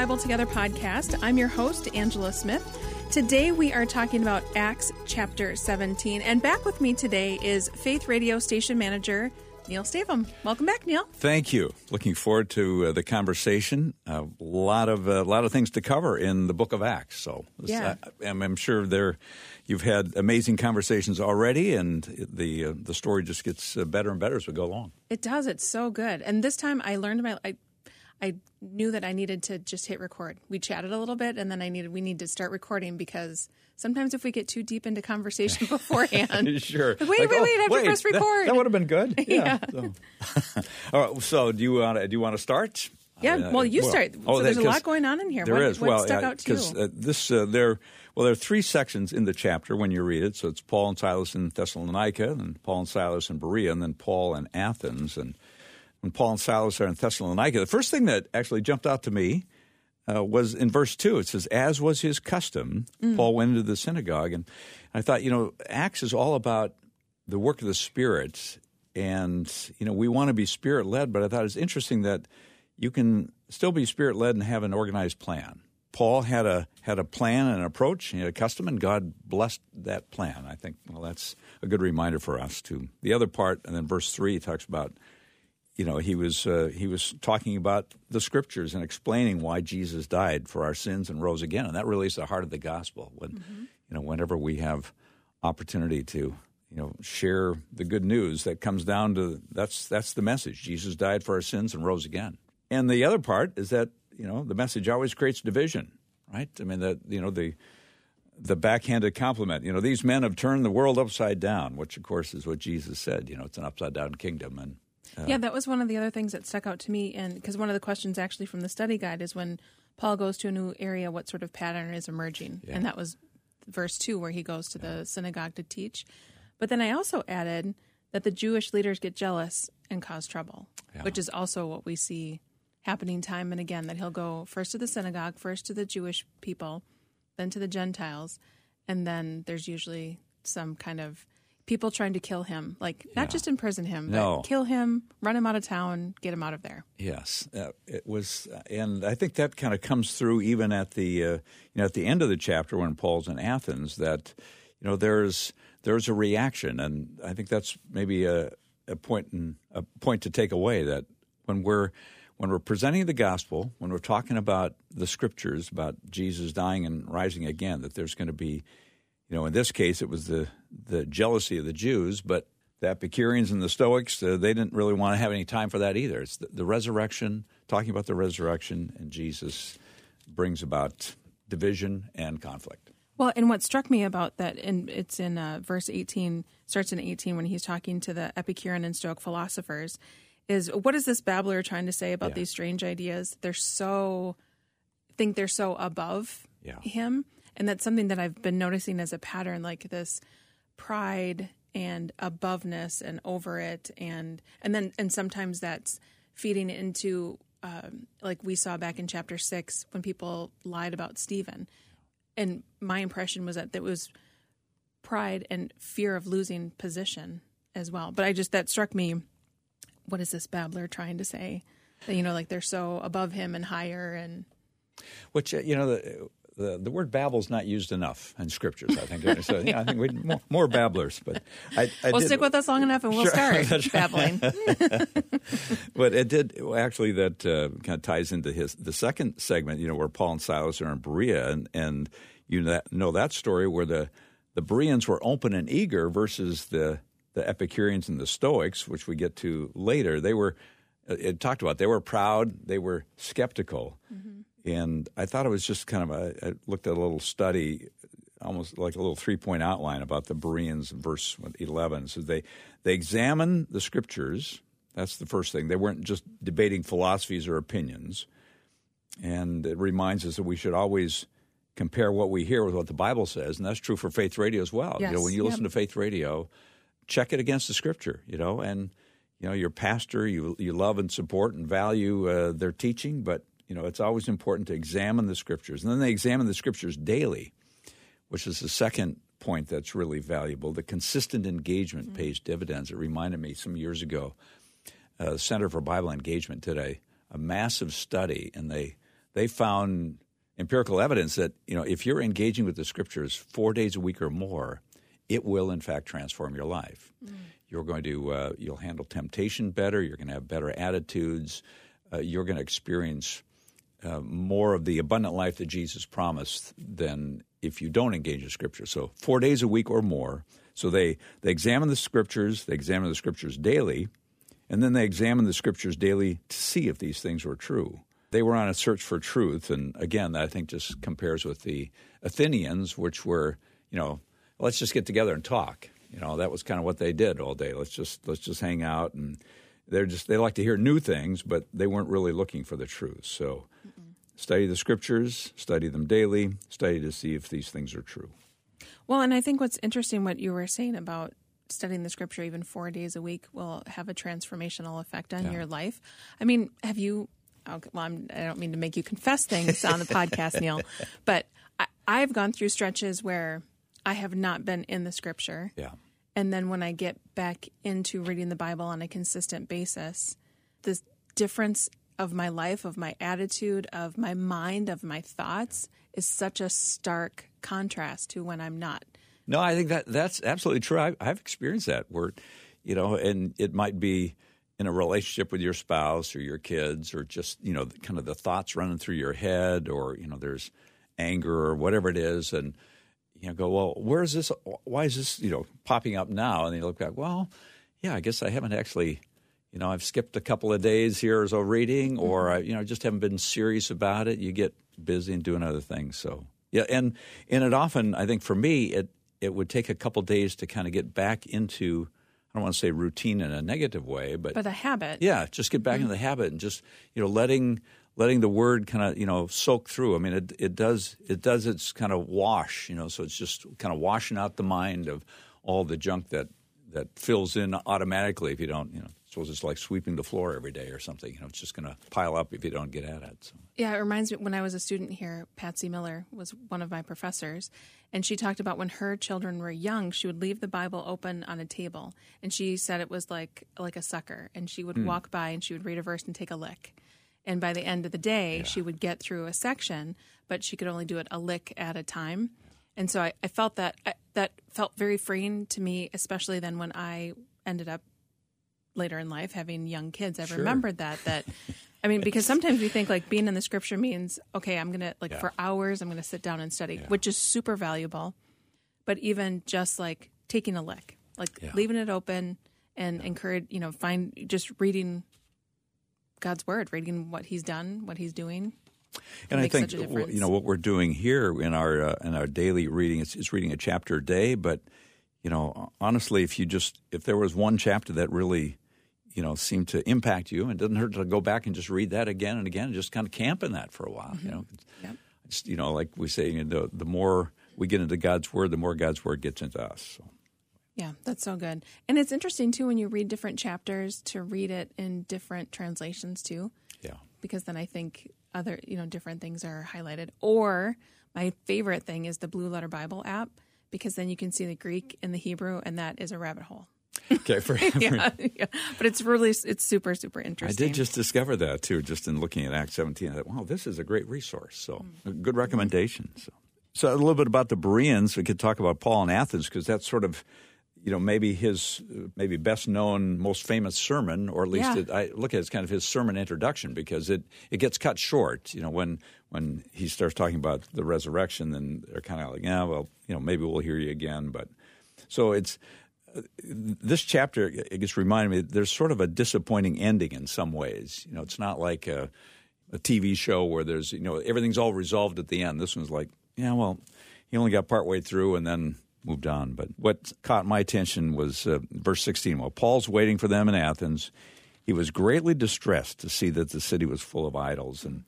Bible Together podcast. I'm your host, Angela Smith. Today we are talking about Acts chapter 17. And back with me today is Faith Radio station manager Neil Stavem. Welcome back, Neil. Thank you. Looking forward to uh, the conversation. A lot of a uh, lot of things to cover in the Book of Acts. So, yeah. I, am sure there you've had amazing conversations already, and the uh, the story just gets uh, better and better as we go along. It does. It's so good. And this time, I learned my. I, I knew that I needed to just hit record. We chatted a little bit, and then I needed we need to start recording because sometimes if we get too deep into conversation beforehand, sure. Like, wait, like, wait, oh, wait, I have wait, to press record. That, that would have been good. Yeah. yeah. So. All right. So do you want to do you want to start? Yeah. Uh, well, you well, start. Oh, so there's a lot going on in here. There what, is. What well, stuck out to you? Uh, this uh, there. Well, there are three sections in the chapter when you read it. So it's Paul and Silas in Thessalonica, and Paul and Silas in Berea, and then Paul in Athens, and when Paul and Silas are in Thessalonica, the first thing that actually jumped out to me uh, was in verse 2. It says, As was his custom, mm. Paul went into the synagogue. And I thought, you know, Acts is all about the work of the Spirit. And, you know, we want to be Spirit led, but I thought it's interesting that you can still be Spirit led and have an organized plan. Paul had a had a plan and an approach, he had a custom, and God blessed that plan. I think, well, that's a good reminder for us too. The other part, and then verse three talks about you know, he was uh, he was talking about the scriptures and explaining why Jesus died for our sins and rose again, and that really is the heart of the gospel. When mm-hmm. you know, whenever we have opportunity to you know share the good news, that comes down to that's that's the message. Jesus died for our sins and rose again. And the other part is that you know the message always creates division, right? I mean that you know the the backhanded compliment. You know, these men have turned the world upside down, which of course is what Jesus said. You know, it's an upside down kingdom, and uh, yeah, that was one of the other things that stuck out to me, and because one of the questions actually from the study guide is when Paul goes to a new area, what sort of pattern is emerging, yeah. and that was verse two where he goes to yeah. the synagogue to teach. But then I also added that the Jewish leaders get jealous and cause trouble, yeah. which is also what we see happening time and again. That he'll go first to the synagogue, first to the Jewish people, then to the Gentiles, and then there's usually some kind of people trying to kill him, like not yeah. just imprison him, no. but kill him, run him out of town, get him out of there. Yes, uh, it was, and I think that kind of comes through even at the uh, you know at the end of the chapter when Paul's in Athens. That you know there's there's a reaction, and I think that's maybe a, a point in, a point to take away that when we're when we're presenting the gospel, when we're talking about the scriptures about Jesus dying and rising again, that there's going to be you know, in this case, it was the, the jealousy of the Jews, but the Epicureans and the Stoics, uh, they didn't really want to have any time for that either. It's the, the, resurrection, talking about the resurrection, and Jesus brings about division and conflict. Well, and what struck me about that, and it's in uh, verse 18, starts in 18 when he's talking to the Epicurean and Stoic philosophers, is what is this babbler trying to say about yeah. these strange ideas? They're so, think they're so above yeah. him and that's something that I've been noticing as a pattern, like this pride and aboveness and over it, and and then and sometimes that's feeding into um, like we saw back in chapter six when people lied about Stephen, and my impression was that that was pride and fear of losing position as well. But I just that struck me. What is this babbler trying to say? You know, like they're so above him and higher and. Which uh, you know, the, the, the word babble is not used enough in scriptures. I think so. Yeah, I think we more, more babblers, but I, I well, did, stick with us long enough, and we'll sure, start babbling. but it did actually that uh, kind of ties into his the second segment. You know, where Paul and Silas are in Berea, and and you know that story where the the Bereans were open and eager versus the the Epicureans and the Stoics, which we get to later. They were it talked about they were proud, they were skeptical. Mm-hmm and I thought it was just kind of a, I looked at a little study, almost like a little three point outline about the Bereans in verse 11. So they, they examine the scriptures. That's the first thing. They weren't just debating philosophies or opinions. And it reminds us that we should always compare what we hear with what the Bible says. And that's true for Faith Radio as well. Yes. You know, when you yep. listen to Faith Radio, check it against the scripture, you know, and you know, your pastor, you you love and support and value uh, their teaching, but you know, it's always important to examine the scriptures. And then they examine the scriptures daily, which is the second point that's really valuable. The consistent engagement mm-hmm. pays dividends. It reminded me some years ago, uh, Center for Bible Engagement did a, a massive study, and they they found empirical evidence that you know if you're engaging with the scriptures four days a week or more, it will in fact transform your life. Mm. You're going to uh, you'll handle temptation better. You're going to have better attitudes. Uh, you're going to experience uh, more of the abundant life that Jesus promised than if you don't engage in Scripture. So four days a week or more. So they they examine the Scriptures. They examine the Scriptures daily, and then they examine the Scriptures daily to see if these things were true. They were on a search for truth, and again, that I think just compares with the Athenians, which were you know let's just get together and talk. You know that was kind of what they did all day. Let's just let's just hang out and they're just they like to hear new things, but they weren't really looking for the truth. So Mm-mm. study the scriptures, study them daily, study to see if these things are true. Well, and I think what's interesting what you were saying about studying the scripture even 4 days a week will have a transformational effect on yeah. your life. I mean, have you well, I'm, I do not mean to make you confess things on the podcast, Neil, but I, I've gone through stretches where I have not been in the scripture. Yeah and then when I get back into reading the Bible on a consistent basis, the difference of my life, of my attitude, of my mind, of my thoughts is such a stark contrast to when I'm not. No, I think that that's absolutely true. I, have experienced that where, you know, and it might be in a relationship with your spouse or your kids or just, you know, kind of the thoughts running through your head or, you know, there's anger or whatever it is. And, you know, go, well, where is this? Why is this, you know, popping up now? And they look back, well, yeah, I guess I haven't actually, you know, I've skipped a couple of days here as a reading, or mm-hmm. I, you know, just haven't been serious about it. You get busy and doing other things. So yeah, and and it often, I think for me, it it would take a couple days to kind of get back into. I don't want to say routine in a negative way, but but a habit. Yeah, just get back mm-hmm. into the habit and just you know letting letting the word kind of you know soak through. I mean, it it does it does its kind of wash, you know. So it's just kind of washing out the mind of all the junk that that fills in automatically if you don't, you know. Suppose it's like sweeping the floor every day or something. You know, it's just going to pile up if you don't get at it. So. Yeah, it reminds me when I was a student here, Patsy Miller was one of my professors, and she talked about when her children were young, she would leave the Bible open on a table, and she said it was like like a sucker, and she would mm. walk by and she would read a verse and take a lick. And by the end of the day, yeah. she would get through a section, but she could only do it a lick at a time. And so I, I felt that I, that felt very freeing to me, especially then when I ended up later in life having young kids. I sure. remembered that that I mean, because sometimes we think like being in the scripture means okay, I'm gonna like yeah. for hours I'm gonna sit down and study, yeah. which is super valuable. But even just like taking a lick, like leaving it open and encourage, you know, find just reading God's word, reading what He's done, what He's doing. And I think you know what we're doing here in our uh, in our daily reading is, is reading a chapter a day. But you know, honestly, if you just if there was one chapter that really you know seemed to impact you, and it doesn't hurt to go back and just read that again and again, and just kind of camp in that for a while. Mm-hmm. You know, yep. just, you know, like we say, you know, the, the more we get into God's word, the more God's word gets into us. So. Yeah, that's so good. And it's interesting too when you read different chapters to read it in different translations too. Yeah. Because then I think other, you know, different things are highlighted. Or my favorite thing is the Blue Letter Bible app because then you can see the Greek and the Hebrew and that is a rabbit hole. Okay, for, yeah, yeah, but it's really it's super super interesting. I did just discover that too, just in looking at Acts 17. I thought, wow, this is a great resource. So, mm. good recommendation. So. so, a little bit about the Bereans. We could talk about Paul in Athens because that's sort of you know, maybe his maybe best known, most famous sermon, or at least yeah. it, I look at it as kind of his sermon introduction because it, it gets cut short. You know, when when he starts talking about the resurrection, then they're kind of like, yeah, well, you know, maybe we'll hear you again. But so it's this chapter. It just reminded me there's sort of a disappointing ending in some ways. You know, it's not like a, a TV show where there's you know everything's all resolved at the end. This one's like, yeah, well, he only got partway through, and then moved on. But what caught my attention was uh, verse 16. While Paul's waiting for them in Athens, he was greatly distressed to see that the city was full of idols. And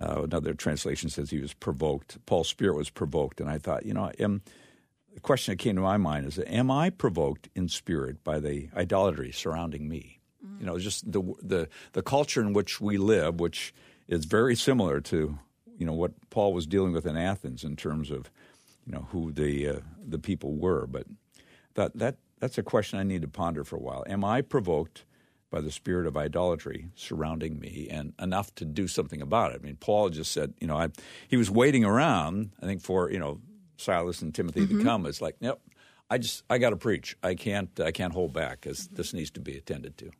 uh, another translation says he was provoked. Paul's spirit was provoked. And I thought, you know, am, the question that came to my mind is, am I provoked in spirit by the idolatry surrounding me? Mm. You know, just the, the, the culture in which we live, which is very similar to, you know, what Paul was dealing with in Athens in terms of – you know who the uh, the people were. But that that that's a question I need to ponder for a while. Am I provoked by the spirit of idolatry surrounding me and enough to do something about it. I mean, Paul just said, you know, I, he was waiting around, I think, for, you know, Silas and Timothy mm-hmm. to come. It's like, nope, I just, I got to preach. I can't, I can't hold back because this needs to be attended to.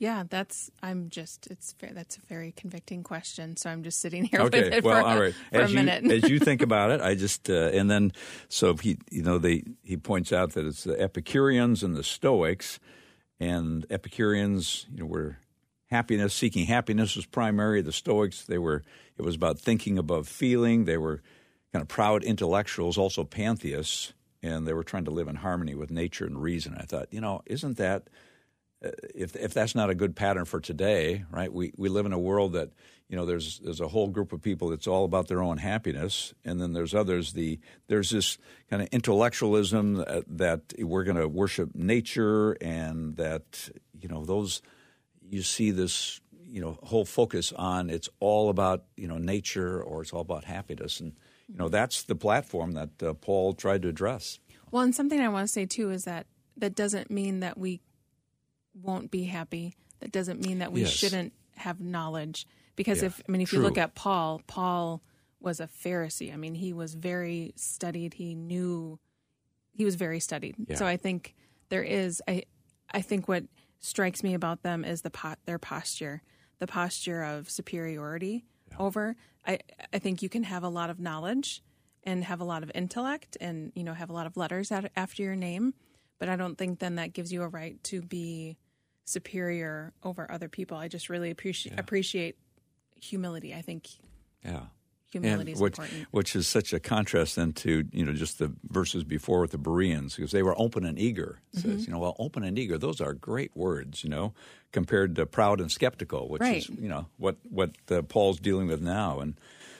Yeah, that's. I'm just. It's fair. that's a very convicting question. So I'm just sitting here okay, with it well, for, all right. for as a minute. You, as you think about it, I just uh, and then so he, you know, they he points out that it's the Epicureans and the Stoics, and Epicureans, you know, were happiness seeking happiness was primary. The Stoics, they were it was about thinking above feeling. They were kind of proud intellectuals, also pantheists, and they were trying to live in harmony with nature and reason. I thought, you know, isn't that if if that's not a good pattern for today, right? We we live in a world that you know there's there's a whole group of people that's all about their own happiness, and then there's others. The there's this kind of intellectualism that, that we're going to worship nature, and that you know those you see this you know whole focus on it's all about you know nature or it's all about happiness, and you know that's the platform that uh, Paul tried to address. Well, and something I want to say too is that that doesn't mean that we won't be happy. That doesn't mean that we yes. shouldn't have knowledge. Because yeah, if I mean, if true. you look at Paul, Paul was a Pharisee. I mean, he was very studied. He knew he was very studied. Yeah. So I think there is. I I think what strikes me about them is the pot, their posture, the posture of superiority yeah. over. I I think you can have a lot of knowledge and have a lot of intellect and you know have a lot of letters after your name but I don't think then that gives you a right to be superior over other people. I just really appreciate yeah. appreciate humility. I think yeah. Humility and is which, important. Which is such a contrast then to, you know, just the verses before with the Bereans, because they were open and eager. It mm-hmm. says, you know, well, open and eager, those are great words, you know, compared to proud and skeptical, which right. is, you know, what, what uh, Paul's dealing with now. And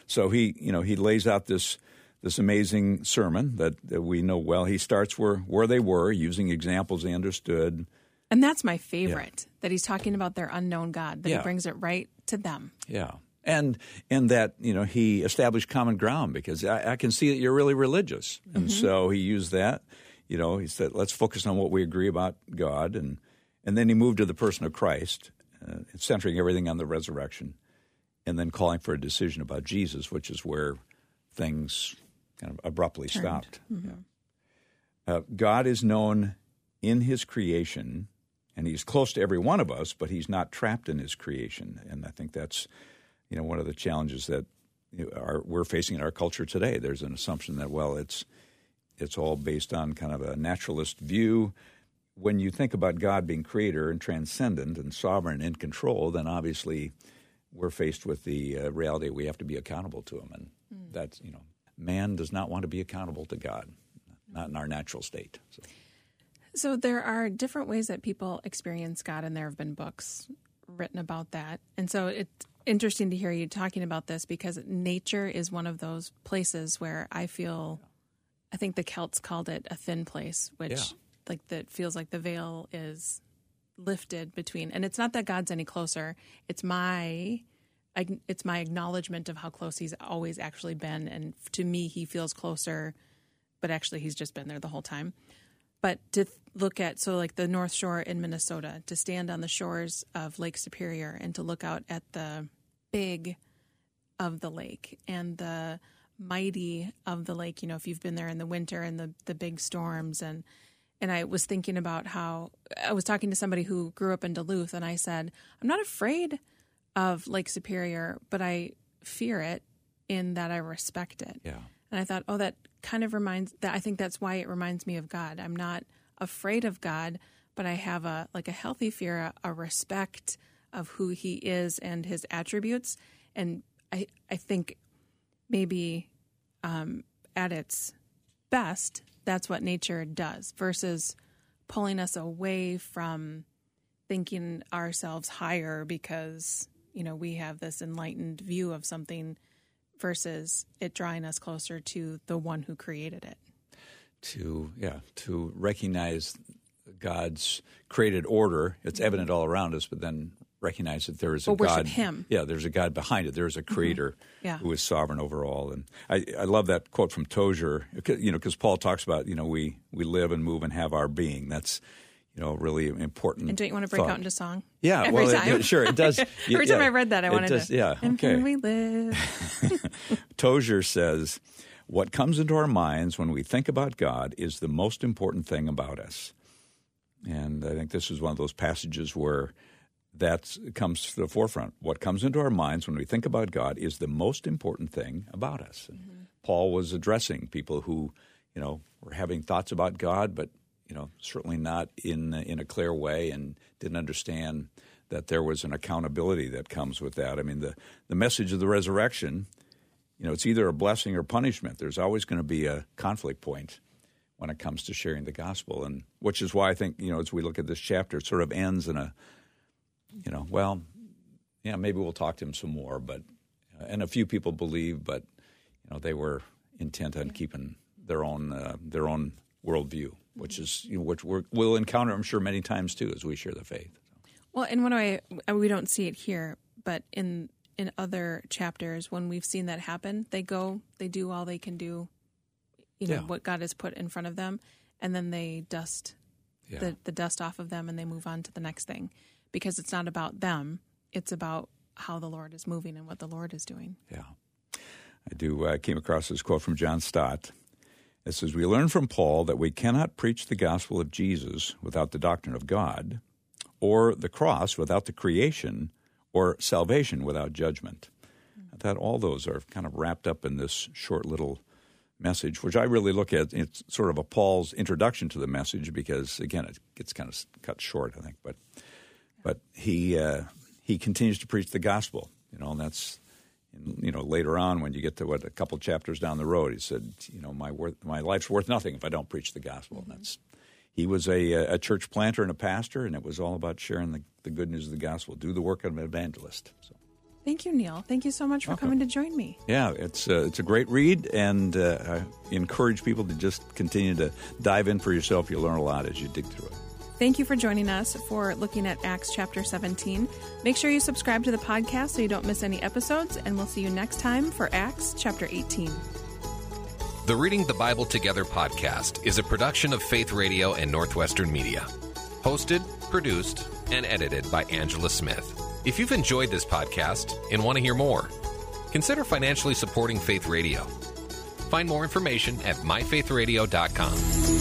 so he, you know, he lays out this – this amazing sermon that, that we know well. He starts where, where they were, using examples they understood. And that's my favorite, yeah. that he's talking about their unknown God, that yeah. he brings it right to them. Yeah. And and that, you know, he established common ground because I, I can see that you're really religious. And mm-hmm. so he used that. You know, he said, let's focus on what we agree about God. And, and then he moved to the person of Christ, uh, centering everything on the resurrection, and then calling for a decision about Jesus, which is where things kind of abruptly Turned. stopped. Mm-hmm. Yeah. Uh, God is known in His creation, and He's close to every one of us, but He's not trapped in His creation. And I think that's you know one of the challenges that are, we're facing in our culture today. There's an assumption that well, it's it's all based on kind of a naturalist view. When you think about God being creator and transcendent and sovereign and in control, then obviously we're faced with the uh, reality we have to be accountable to Him, and mm. that's you know man does not want to be accountable to God, not in our natural state. So. so there are different ways that people experience God, and there have been books written about that. And so it's interesting to hear you talking about this because nature is one of those places where I feel, I think the Celts called it a thin place, which yeah. like that feels like the veil is lifted between. And it's not that God's any closer. It's my it's my acknowledgement of how close he's always actually been, and to me, he feels closer, but actually, he's just been there the whole time. But to look at so like the North Shore in Minnesota, to stand on the shores of Lake Superior and to look out at the big of the lake and the mighty of the lake. You know, if you've been there in the winter and the the big storms and and I was thinking about how I was talking to somebody who grew up in Duluth, and I said, I'm not afraid of Lake Superior, but I fear it in that I respect it. Yeah. And I thought, oh, that kind of reminds that I think that's why it reminds me of God. I'm not afraid of God, but I have a like a healthy fear, a, a respect of who He is and His attributes. And I I think maybe um, at its best, that's what nature does versus pulling us away from thinking ourselves higher because you know, we have this enlightened view of something versus it drawing us closer to the one who created it. To, yeah, to recognize God's created order. It's mm-hmm. evident all around us, but then recognize that there is a well, God. Him. Yeah, there's a God behind it. There is a mm-hmm. creator mm-hmm. yeah. who is sovereign over all. And I, I love that quote from Tozer, you know, because Paul talks about, you know, we, we live and move and have our being. That's, you know, really important. And don't you want to break thought. out into song? Yeah, Every well, time. It, sure, it does. Every yeah, time I read that, I it wanted does, to. Yeah, and okay. here we live. Tozer says, What comes into our minds when we think about God is the most important thing about us. And I think this is one of those passages where that comes to the forefront. What comes into our minds when we think about God is the most important thing about us. Mm-hmm. Paul was addressing people who, you know, were having thoughts about God, but you know, certainly not in in a clear way, and didn't understand that there was an accountability that comes with that. I mean, the the message of the resurrection, you know, it's either a blessing or punishment. There's always going to be a conflict point when it comes to sharing the gospel, and which is why I think you know, as we look at this chapter, it sort of ends in a, you know, well, yeah, maybe we'll talk to him some more, but uh, and a few people believe, but you know, they were intent on keeping their own uh, their own worldview, which is you know, which we will encounter, I'm sure, many times too as we share the faith. Well, in one way, we don't see it here, but in in other chapters, when we've seen that happen, they go, they do all they can do, you know, Yeah. what God has put in front of them, and then they dust Yeah. the, the dust off of them and they move on to the next thing because it's not about them, it's about how the Lord is moving and what the Lord is doing. Yeah. I do. I came across this quote from John Stott. It says, We learn from Paul that we cannot preach the gospel of Jesus without the doctrine of God, or the cross without the creation, or salvation without judgment. I thought all those are kind of wrapped up in this short little message, which I really look at. It's sort of a Paul's introduction to the message because, again, it gets kind of cut short, I think. But but he uh, he continues to preach the gospel, you know, and that's you know later on when you get to what a couple chapters down the road, he said, you know, my worth my life's worth nothing if I don't preach the gospel. And that's he was a a church planter and a pastor, and it was all about sharing the, the good news of the gospel. Do the work of an evangelist. So. Thank you, Neil. Thank you so much for coming to join me. Yeah, it's uh, it's a great read, and uh, I encourage people to just continue to dive in for yourself. You'll learn a lot as you dig through it. Thank you for joining us for looking at Acts chapter 17. Make sure you subscribe to the podcast so you don't miss any episodes, and we'll see you next time for Acts chapter 18. The Reading the Bible Together podcast is a production of Faith Radio and Northwestern Media. Hosted, produced, and edited by Angela Smith. If you've enjoyed this podcast and want to hear more, consider financially supporting Faith Radio. Find more information at myfaithradio.com.